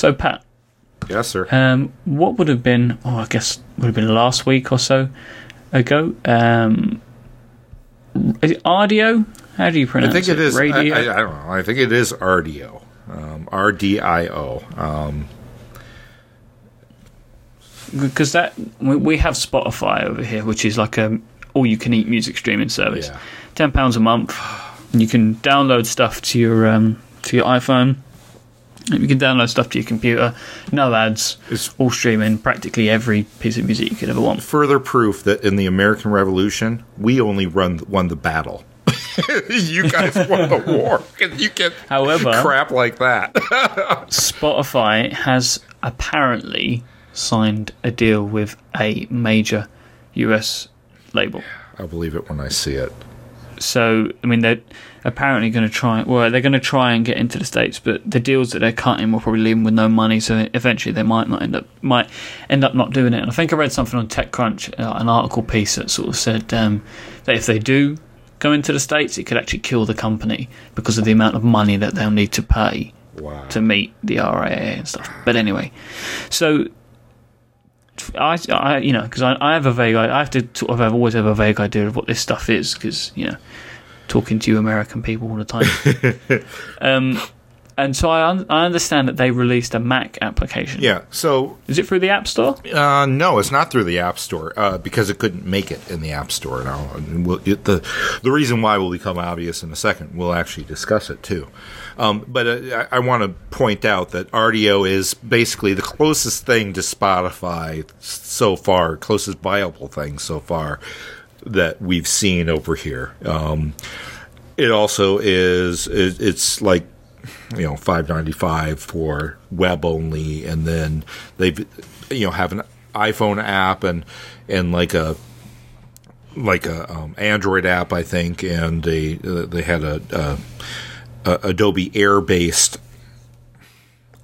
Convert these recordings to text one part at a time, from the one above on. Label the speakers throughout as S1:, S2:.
S1: So, Pat,
S2: Yes, sir.
S1: um, what would have been? Oh, I guess would have been last week or so ago. Um, is it Ardio? How do you pronounce it?
S2: I think it is. I,
S1: Radio.
S2: I, I don't know. I think it is RDO. Um, RDIO. Um,
S1: because that we, we have Spotify over here, which is like a all-you-can-eat music streaming service.
S2: Yeah.
S1: Ten pounds a month. You can download stuff to your um, to your iPhone. You can download stuff to your computer. No ads.
S2: It's-
S1: all streaming. Practically every piece of music you could ever want.
S2: further proof that in the American Revolution, we only run won the battle. you guys won the war. You get
S1: However-
S2: crap like that.
S1: Spotify has apparently signed a deal with a major US label.
S2: I believe it when I see it.
S1: So, I mean, they're apparently going to try. Well, they're going to try and get into the states, but the deals that they're cutting will probably leave them with no money. So eventually, they might not end up might end up not doing it. And I think I read something on TechCrunch, uh, an article piece that sort of said um, that if they do go into the states, it could actually kill the company because of the amount of money that they'll need to pay
S2: Wow.
S1: to meet the RIAA and stuff. But anyway, so I, I you know, because I, I have a vague, I have to sort of have always have a vague idea of what this stuff is, because you know, talking to you American people all the time. um, and so I, un- I understand that they released a Mac application.
S2: Yeah. So
S1: Is it through the App Store?
S2: uh, no, it's not through the App Store uh, because it couldn't make it in the App Store. Now, we'll, the the reason why will become obvious in a second. We'll actually discuss it too. Um, but uh, I, I want to point out that Rdio is basically the closest thing to Spotify so far, closest viable thing so far that we've seen over here. Um, it also is it, it's like you know five ninety five for web only, and then they've you know have an iPhone app and and like a like a um, Android app, I think, and they uh, they had a, a, a Adobe Air based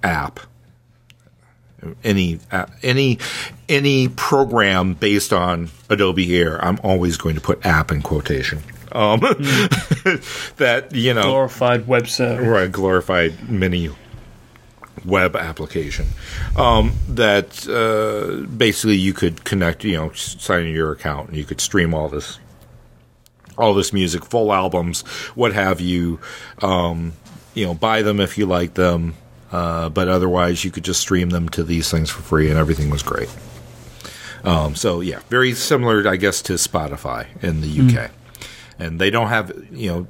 S2: app. Any uh, any any program based on Adobe Air, I'm always going to put app in quotation. Um, that you know
S1: Glorified website, server.
S2: right glorified mini web application um, that uh, basically you could connect you know sign in your account and you could stream all this all this music full albums what have you. Um, you know buy them if you like them uh, but otherwise you could just stream them to these things for free and everything was great. Um, so yeah very similar i guess to spotify in the uk and they don't have you know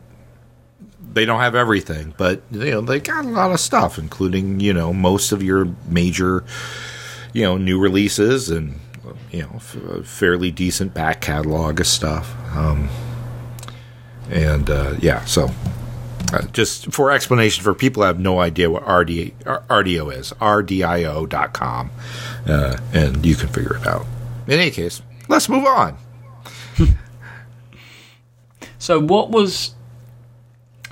S2: they don't have everything, but you know they got a lot of stuff, including you know most of your major, you know, new releases and you know f- a fairly decent back catalog of stuff. Um, and uh, yeah, so uh, just for explanation for people who have no idea what RD, Rdio is, RDIO.com, uh, and you can figure it out. In any case, let's move on.
S1: So what was?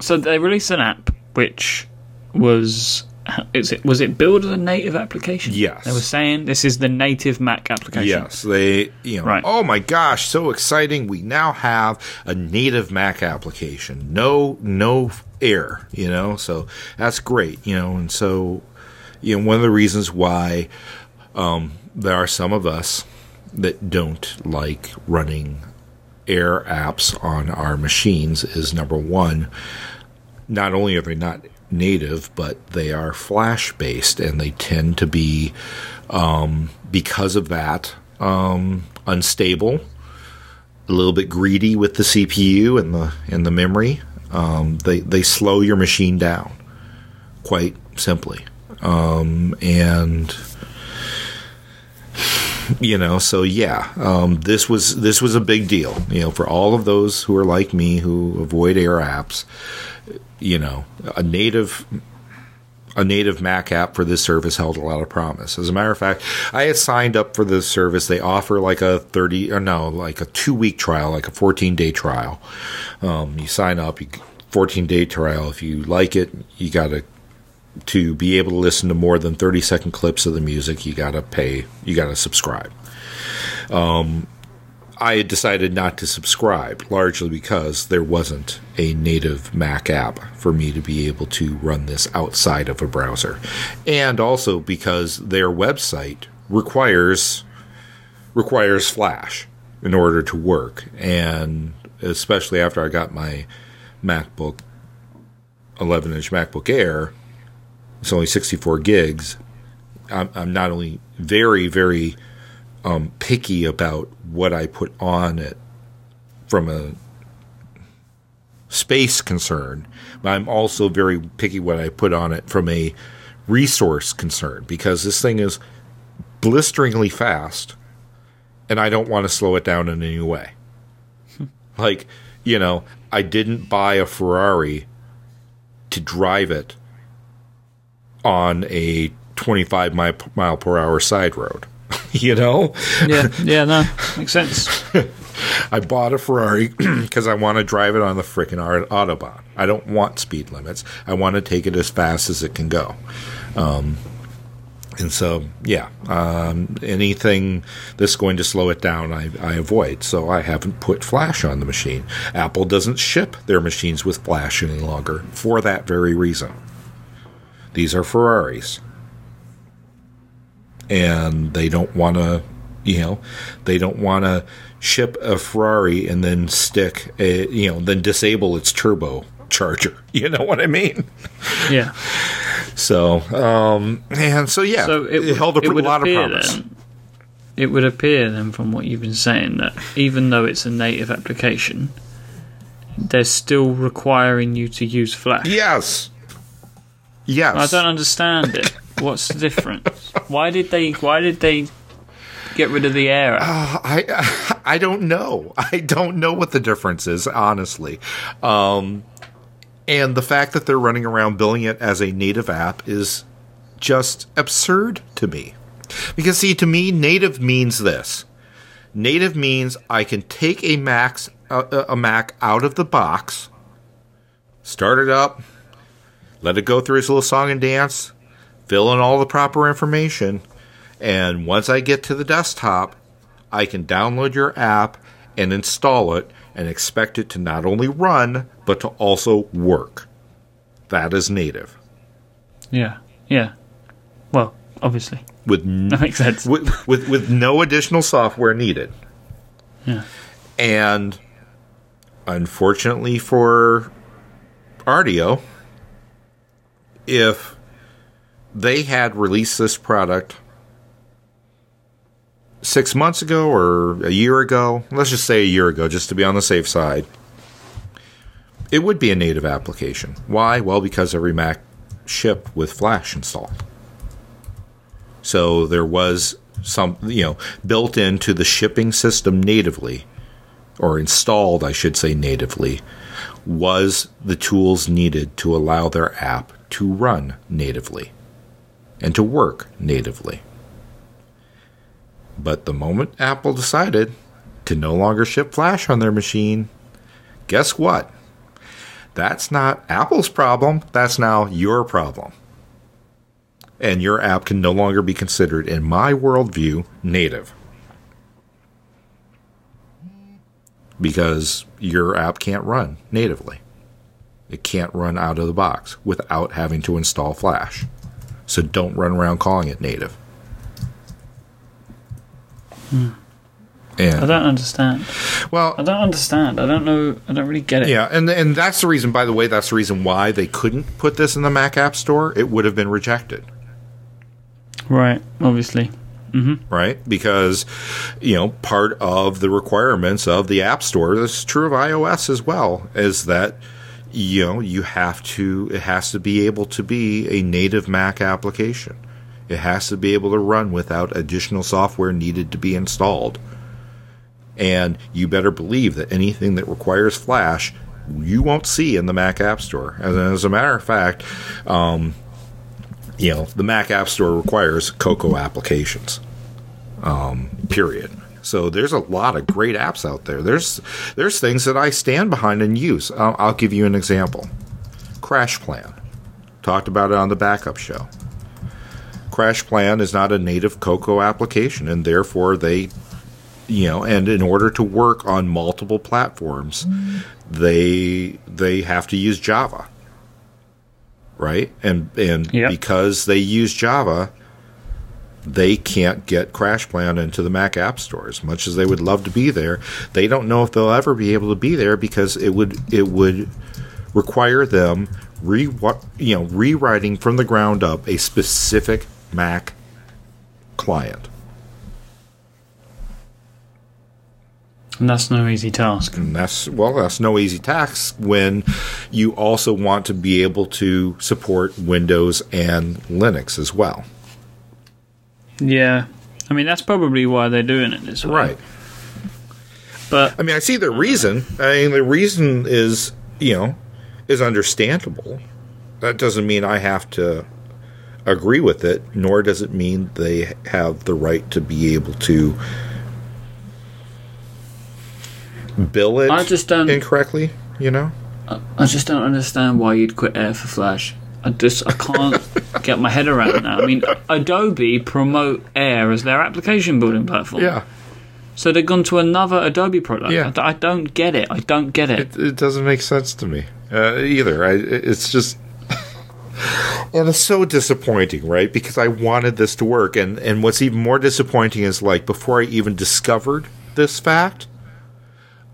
S1: So they released an app which was. Is it was it built as a native application?
S2: Yes.
S1: They were saying this is the native Mac application.
S2: Yes, they, you know,
S1: Right.
S2: oh my gosh, so exciting. We now have a native Mac application. No, no Air, you know, so that's great, you know, and so, you know, one of the reasons why um, there are some of us that don't like running Air apps on our machines is number one, not only are they not native, but they are flash based, and they tend to be, um, because of that, um, unstable, a little bit greedy with the CPU and the and the memory. Um, they they slow your machine down, quite simply, um, and you know so yeah um, this was this was a big deal you know for all of those who are like me who avoid air apps you know a native a native Mac app for this service held a lot of promise. As a matter of fact, I had signed up for this service. They offer like a 30 or no, like a 2 week trial, like a 14 day trial. Um, you sign up, you 14 day trial. If you like it, you got to to be able to listen to more than 30 second clips of the music, you got to pay, you got to subscribe. Um, I had decided not to subscribe, largely because there wasn't a native Mac app for me to be able to run this outside of a browser. And also because their website requires requires Flash in order to work. And especially after I got my MacBook 11 inch MacBook Air, it's only 64 gigs. I'm, I'm not only very, very um, picky about what I put on it from a space concern, but I'm also very picky what I put on it from a resource concern because this thing is blisteringly fast and I don't want to slow it down in any way. like, you know, I didn't buy a Ferrari to drive it on a 25 mile, mile per hour side road. you know?
S1: Yeah, yeah, no, makes sense.
S2: I bought a Ferrari because I want to drive it on the freaking Autobahn. I don't want speed limits. I want to take it as fast as it can go. Um, and so, yeah, um, anything that's going to slow it down, I, I, avoid. So I haven't put Flash on the machine. Apple doesn't ship their machines with Flash any longer for that very reason. These are Ferraris and they don't want to, you know, they don't want to ship a Ferrari and then stick a, you know, then disable its turbo charger. You know what I mean?
S1: Yeah.
S2: So, um, and so yeah,
S1: so it,
S2: it held a
S1: it
S2: lot of promise.
S1: Then, it would appear then, from what you've been saying, that even though it's a native application, they're still requiring you to use Flash.
S2: Yes. Yes.
S1: I don't understand it. What's the difference? Why did they? Why did they get rid of the Air?
S2: Uh, I I don't know. I don't know what the difference is, honestly. Um, and the fact that they're running around billing it as a native app is just absurd to me. Because see, to me, native means this. Native means I can take a Mac a Mac out of the box, start it up, let it go through its little song and dance, fill in all the proper information, and once I get to the desktop, I can download your app and install it and expect it to not only run, but to also work. That is native.
S1: Yeah, yeah. Well, obviously.
S2: With
S1: n- that makes sense.
S2: With, with, with no additional software needed.
S1: Yeah.
S2: And unfortunately for Rdio, if they had released this product six months ago or a year ago, let's just say a year ago, just to be on the safe side, it would be a native application. Why? Well, because every Mac shipped with Flash installed. So there was some, you know, built into the shipping system natively, or installed, I should say, natively, was the tools needed to allow their app to run natively and to work natively. But the moment Apple decided to no longer ship Flash on their machine, guess what? That's not Apple's problem, that's now your problem. And your app can no longer be considered, in my worldview, native. Because your app can't run natively. It can't run out of the box without having to install Flash. So don't run around calling it native.
S1: Hmm. I don't understand.
S2: Well,
S1: I don't understand. I don't know. I don't really get it.
S2: Yeah, and and that's the reason. By the way, that's the reason why they couldn't put this in the Mac App Store. It would have been rejected.
S1: Right. Obviously. Mm-hmm.
S2: Right, because you know part of the requirements of the App Store. This is true of iOS as well. Is that you know you have to it has to be able to be a native Mac application. It has to be able to run without additional software needed to be installed. And you better believe that anything that requires Flash, you won't see in the Mac App Store. As, as a matter of fact, um, you know, the Mac App Store requires Cocoa applications. Um, period. So there's a lot of great apps out there. There's there's things that I stand behind and use. I'll, I'll give you an example. CrashPlan. Talked about it on the backup show. CrashPlan is not a native Cocoa application, and therefore they you know, and in order to work on multiple platforms, they they have to use Java, right? And and
S1: Yep.
S2: because they use Java, they can't get CrashPlan into the Mac App Store as much as they would love to be there. They don't know if they'll ever be able to be there because it would it would require them re you know rewriting from the ground up a specific Mac client.
S1: And that's no easy task.
S2: And that's well, that's no easy task when you also want to be able to support Windows and Linux as well.
S1: Yeah. I mean, that's probably why they're doing it this way.
S2: Right.
S1: But
S2: I mean, I see the reason. I mean, the reason is, you know, is understandable. That doesn't mean I have to agree with it, nor does it mean they have the right to be able to bill it
S1: I just don't-
S2: incorrectly, you know?
S1: I just don't understand why you'd quit Air for Flash. I just I can't get my head around that. I mean, Adobe promote Air as their application building platform. Yeah. So they've gone to another Adobe product.
S2: Yeah.
S1: I I, don't get it. I don't get it.
S2: It, it doesn't make sense to me uh, either. I, it's just, and it's so disappointing, right? Because I wanted this to work, and and what's even more disappointing is like before I even discovered this fact,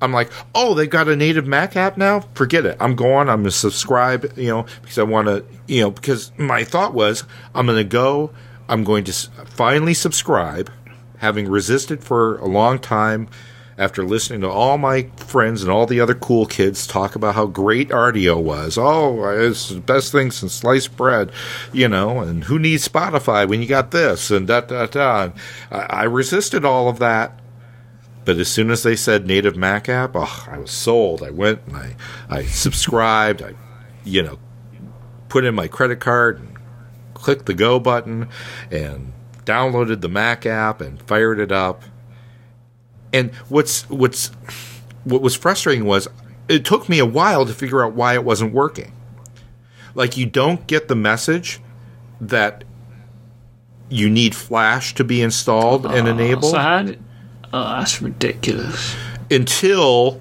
S2: I'm like, oh, they've got a native Mac app now. Forget it. I'm going. I'm going to subscribe. You know, because I want to. You know, because my thought was I'm going to go. I'm going to finally subscribe, having resisted for a long time. After listening to all my friends and all the other cool kids talk about how great Rdio was, oh, it's the best thing since sliced bread, you know, and who needs Spotify when you got this and da da da. I, I resisted all of that, but as soon as they said native Mac app, oh, I was sold. I went and I, I subscribed. I, you know, put in my credit card and clicked the go button and downloaded the Mac app and fired it up. And what's what's what was frustrating was it took me a while to figure out why it wasn't working. Like you don't get the message that you need Flash to be installed and uh, enabled
S1: So how did, oh, that's ridiculous.
S2: until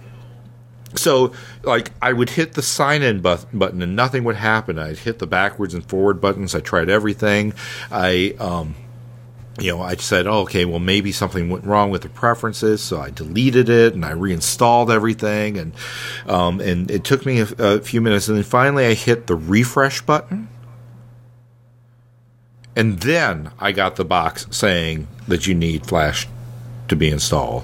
S2: so like I would hit the sign in but- button and nothing would happen. I'd hit the backwards and forward buttons. I tried everything. I um you know, I said, oh, okay, well, maybe something went wrong with the preferences, so I deleted it and I reinstalled everything, and um, and it took me a, a few minutes, and then finally I hit the refresh button, and then I got the box saying that you need Flash to be installed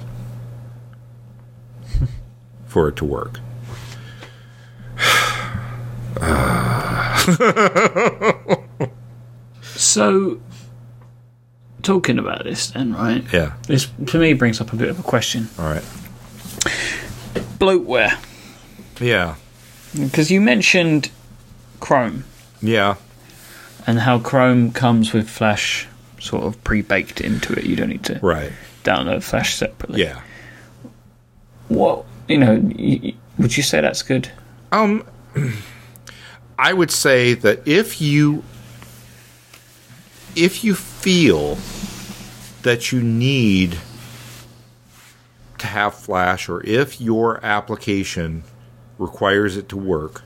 S2: for it to work.
S1: So, talking about this then, right?
S2: Yeah.
S1: This to me brings up a bit of a question.
S2: All right.
S1: Bloatware,
S2: Yeah.
S1: because you mentioned Chrome
S2: Yeah.
S1: and how Chrome comes with Flash sort of pre-baked into it. You don't need to
S2: Right.
S1: Download Flash separately.
S2: Yeah.
S1: What you know? Y- would you say that's good?
S2: Um, I would say that if you if you feel that you need to have Flash, or if your application requires it to work,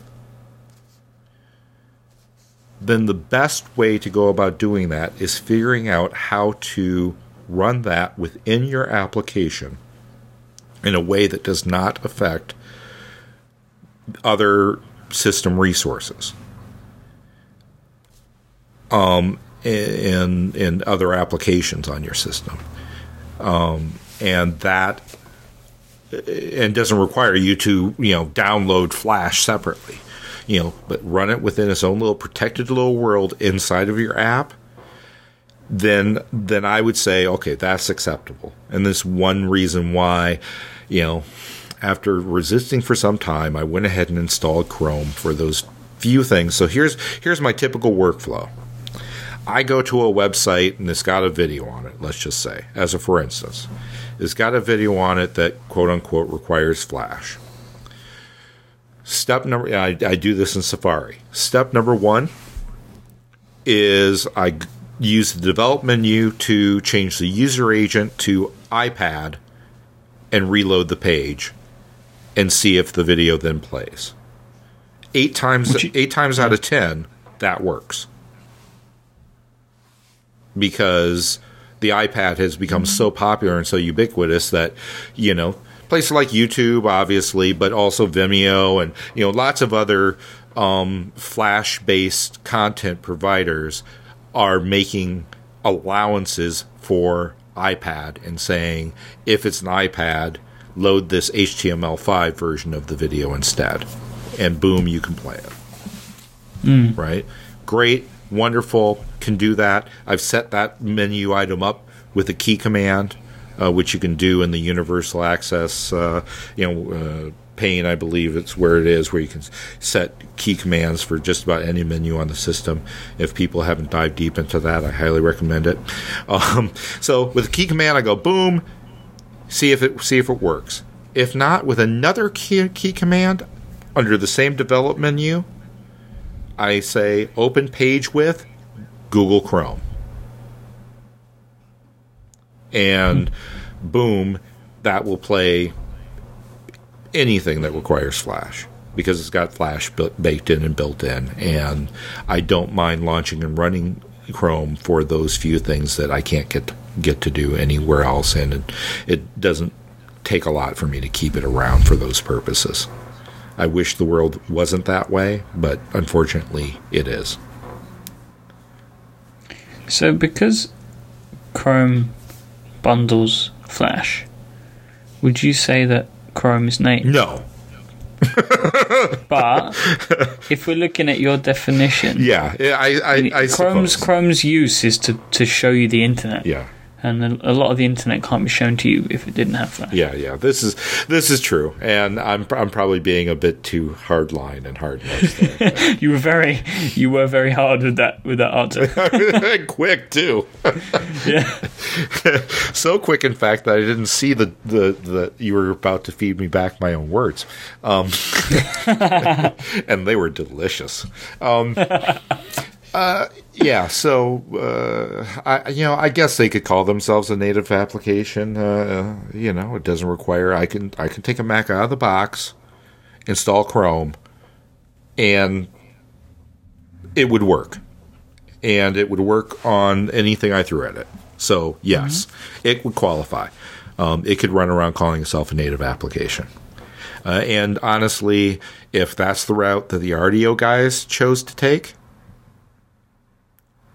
S2: then the best way to go about doing that is figuring out how to run that within your application in a way that does not affect other system resources um, and and other applications on your system, um, and that and doesn't require you to you know download Flash separately, you know, but run it within its own little protected little world inside of your app. Then then I would say okay that's acceptable, and this one reason why, you know, after resisting for some time, I went ahead and installed Chrome for those few things. So here's here's my typical workflow. I go to a website and it's got a video on it, let's just say, as a for instance. It's got a video on it that quote unquote requires Flash. Step number I, I do this in Safari. Step number one is I use the develop menu to change the user agent to iPad and reload the page and see if the video then plays. Eight times
S1: you-
S2: eight times out of ten, that works. Because the iPad has become so popular and so ubiquitous that, you know, places like YouTube, obviously, but also Vimeo and, you know, lots of other um, flash based content providers are making allowances for iPad and saying if it's an iPad, load this HTML5 version of the video instead. And boom, you can play it. Right? Great, wonderful, can do that. I've set that menu item up with a key command, uh, which you can do in the universal access, uh, you know, uh, pane, I believe it's where it is, where you can set key commands for just about any menu on the system. If people haven't dived deep into that, I highly recommend it. Um, so with a key command, I go boom, see if it see if it works. If not, with another key, key command under the same develop menu, I say open page with Google Chrome. And boom, that will play anything that requires Flash because it's got Flash baked in and built in. And I don't mind launching and running Chrome for those few things that I can't get get to do anywhere else, and it, it doesn't take a lot for me to keep it around for those purposes. I wish the world wasn't that way, but unfortunately, it is.
S1: So because Chrome bundles Flash, would you say that Chrome is native?
S2: No,
S1: But if we're looking at your definition,
S2: yeah, I, I, I
S1: Chrome's
S2: suppose.
S1: Chrome's use is to, to show you the internet,
S2: yeah.
S1: And a, lot of the internet can't be shown to you if it didn't have Flash.
S2: Yeah, yeah. This is this is true, and I'm I'm probably being a bit too hard line and hard nosed.
S1: You were very you were very hard with that with that answer.
S2: quick too.
S1: yeah.
S2: so quick, in fact, that I didn't see the, the, the you were about to feed me back my own words, um, and they were delicious. Um, uh, yeah, so uh, I you know I guess they could call themselves a native application. Uh, you know, it doesn't require I can I can take a Mac out of the box, install Chrome, and it would work and it would work on anything I threw at it. So yes, it would qualify. Um, it could run around calling itself a native application. Uh, and honestly, if that's the route that the Rdio guys chose to take,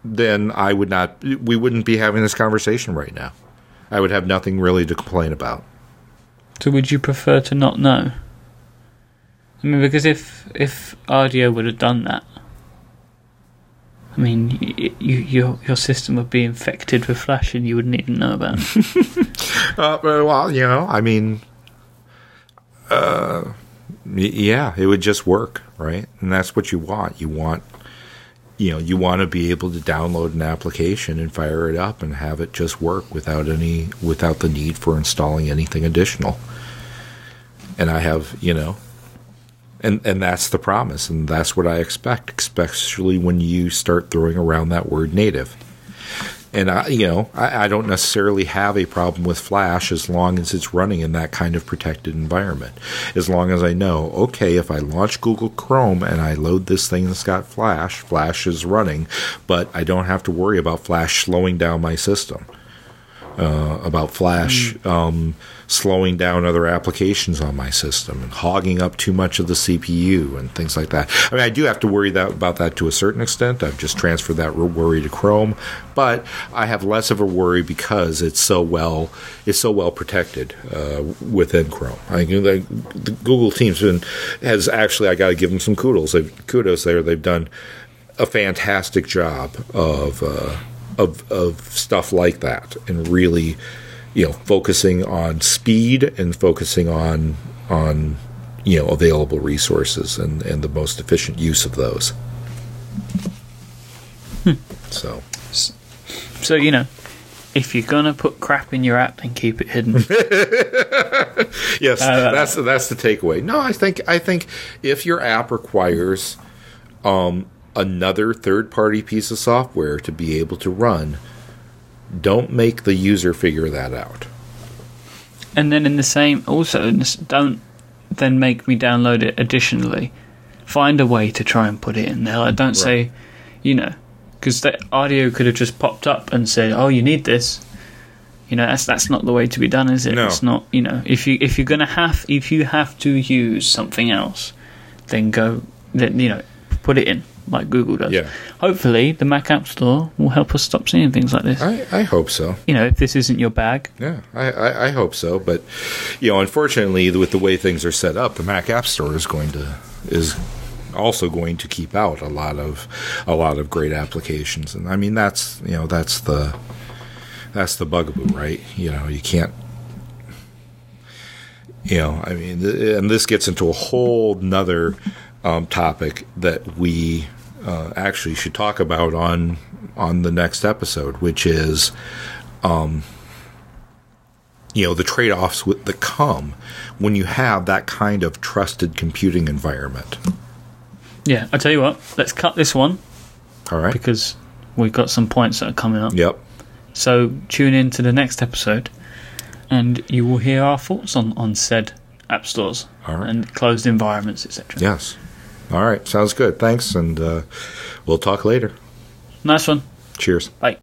S2: then I would not. We wouldn't be having this conversation right now. I would have nothing really to complain about.
S1: So would you prefer to not know? I mean, because if if Rdio would have done that, I mean, y you, your your system would be infected with Flash, and you wouldn't even know about it.
S2: Uh, well, you know, I mean, uh, yeah, it would just work, right? And that's what you want. You want, you know, you want to be able to download an application and fire it up and have it just work without any, without the need for installing anything additional. And I have, you know, and and that's the promise, and that's what I expect, especially when you start throwing around that word native and I, you know, I, I don't necessarily have a problem with Flash as long as it's running in that kind of protected environment. As long as I know, okay, if I launch Google Chrome and I load this thing that's got Flash, Flash is running, but I don't have to worry about Flash slowing down my system. Uh, about Flash um, slowing down other applications on my system and hogging up too much of the CPU and things like that. I mean, I do have to worry that, about that to a certain extent. I've just transferred that worry to Chrome, but I have less of a worry because it's so well it's so well protected uh, within Chrome. I think the, the Google team's been has actually I got to give them some kudos. They've, kudos there. They've done a fantastic job of. Uh, of of stuff like that and really you know focusing on speed and focusing on on you know available resources and and the most efficient use of those. So.
S1: So you know, if you're gonna put crap in your app, then keep it hidden.
S2: yes
S1: Uh,
S2: that's that's the takeaway. No i think i think if your app requires um another third party piece of software to be able to run don't make the user figure that out
S1: and then in the same also don't then make me download it additionally. Find a way to try and put it in there. Like, don't say, you know, because the audio could have just popped up and said, "Oh, you need this." You know, that's that's not the way to be done, is it?
S2: No.
S1: It's not. You know, if you if you're gonna have if you have to use something else, then go then you know put it in like Google does.
S2: Yeah.
S1: Hopefully, the Mac App Store will help us stop seeing things like this.
S2: I, I hope so.
S1: You know, if this isn't your bag,
S2: Yeah, I, I, I hope so. But you know, unfortunately, with the way things are set up, the Mac App Store is going to is also going to keep out a lot of a lot of great applications, and I mean that's you know that's the that's the bugaboo, right? You know, you can't. You know, I mean, th- and this gets into a whole nother um, topic that we uh, actually should talk about on on the next episode, which is you know the trade-offs with, that come when you have that kind of trusted computing environment.
S1: yeah. I tell you what, let's cut this one
S2: All right.
S1: because we've got some points that are coming up.
S2: Yep.
S1: So tune in to the next episode, and you will hear our thoughts on on said app stores
S2: right.
S1: and closed environments, etc.
S2: Yes. All right. Sounds good. Thanks, and uh, we'll talk later.
S1: Nice one.
S2: Cheers.
S1: Bye.